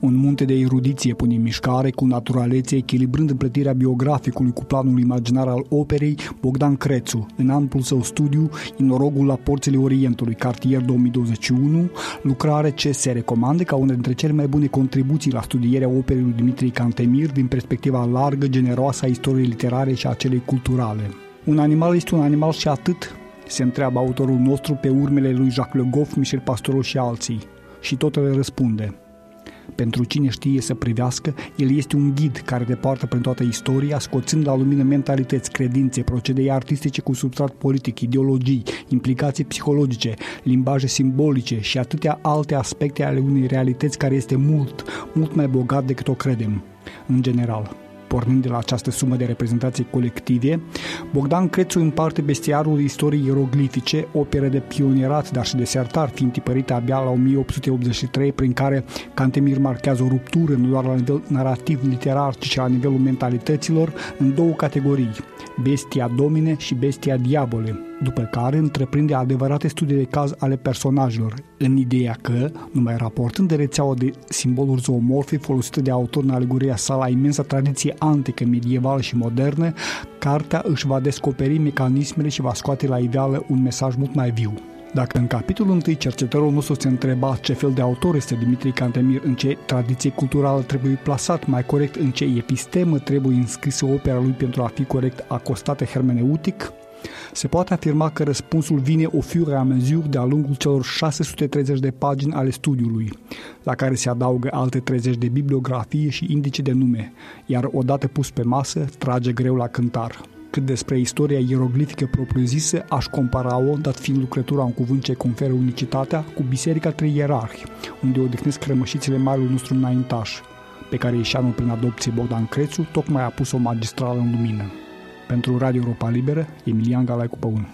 Un munte de erudiție pune în mișcare cu naturalețe, echilibrând împletirea biograficului cu planul imaginar al operei Bogdan Crețu, în amplul său studiu Inorogul la porțile Orientului, cartier 2021, lucrare ce se recomandă ca una dintre cele mai bune contribuții la studierea operei lui Dimitrie Cantemir din perspectiva largă, generoasă a istoriei literare și a celei culturale. Un animal este un animal și atât, se întreabă autorul nostru pe urmele lui Jacques Le Goff, Michel Pastorul și alții. Și tot le răspunde – pentru cine știe să privească, el este un ghid care departă prin toată istoria, scoțând la lumină mentalități, credințe, procedee artistice cu substrat politic, ideologii, implicații psihologice, limbaje simbolice și atâtea alte aspecte ale unei realități care este mult, mult mai bogat decât o credem, în general pornind de la această sumă de reprezentații colective, Bogdan Crețu împarte bestiarul istoriei ieroglifice, operă de pionierat, dar și de sertar, fiind tipărită abia la 1883, prin care Cantemir marchează o ruptură nu doar la nivel narrativ literar, ci și la nivelul mentalităților, în două categorii, bestia domine și bestia diabole, după care întreprinde adevărate studii de caz ale personajelor, în ideea că, numai raportând de rețeaua de simboluri zoomorfe folosite de autor în alegoria sa la imensa tradiție antică, medievală și modernă, cartea își va descoperi mecanismele și va scoate la iveală un mesaj mult mai viu. Dacă în capitolul 1 cercetătorul nostru se întreba ce fel de autor este Dimitri Cantemir, în ce tradiție culturală trebuie plasat, mai corect în ce epistemă trebuie înscrisă opera lui pentru a fi corect acostată hermeneutic, se poate afirma că răspunsul vine o fiure a mezur de-a lungul celor 630 de pagini ale studiului, la care se adaugă alte 30 de bibliografie și indice de nume, iar odată pus pe masă, trage greu la cântar. Cât despre istoria ieroglifică propriu-zisă, aș compara-o, dat fiind lucrătura un cuvânt ce conferă unicitatea, cu Biserica Trei Ierarhi, unde odihnesc rămășițele marului nostru înaintaș, pe care ieșeanul prin adopție Bogdan Crețu tocmai a pus-o magistrală în lumină. Pentru Radio Europa Liberă, Emilian Galai cu Păun.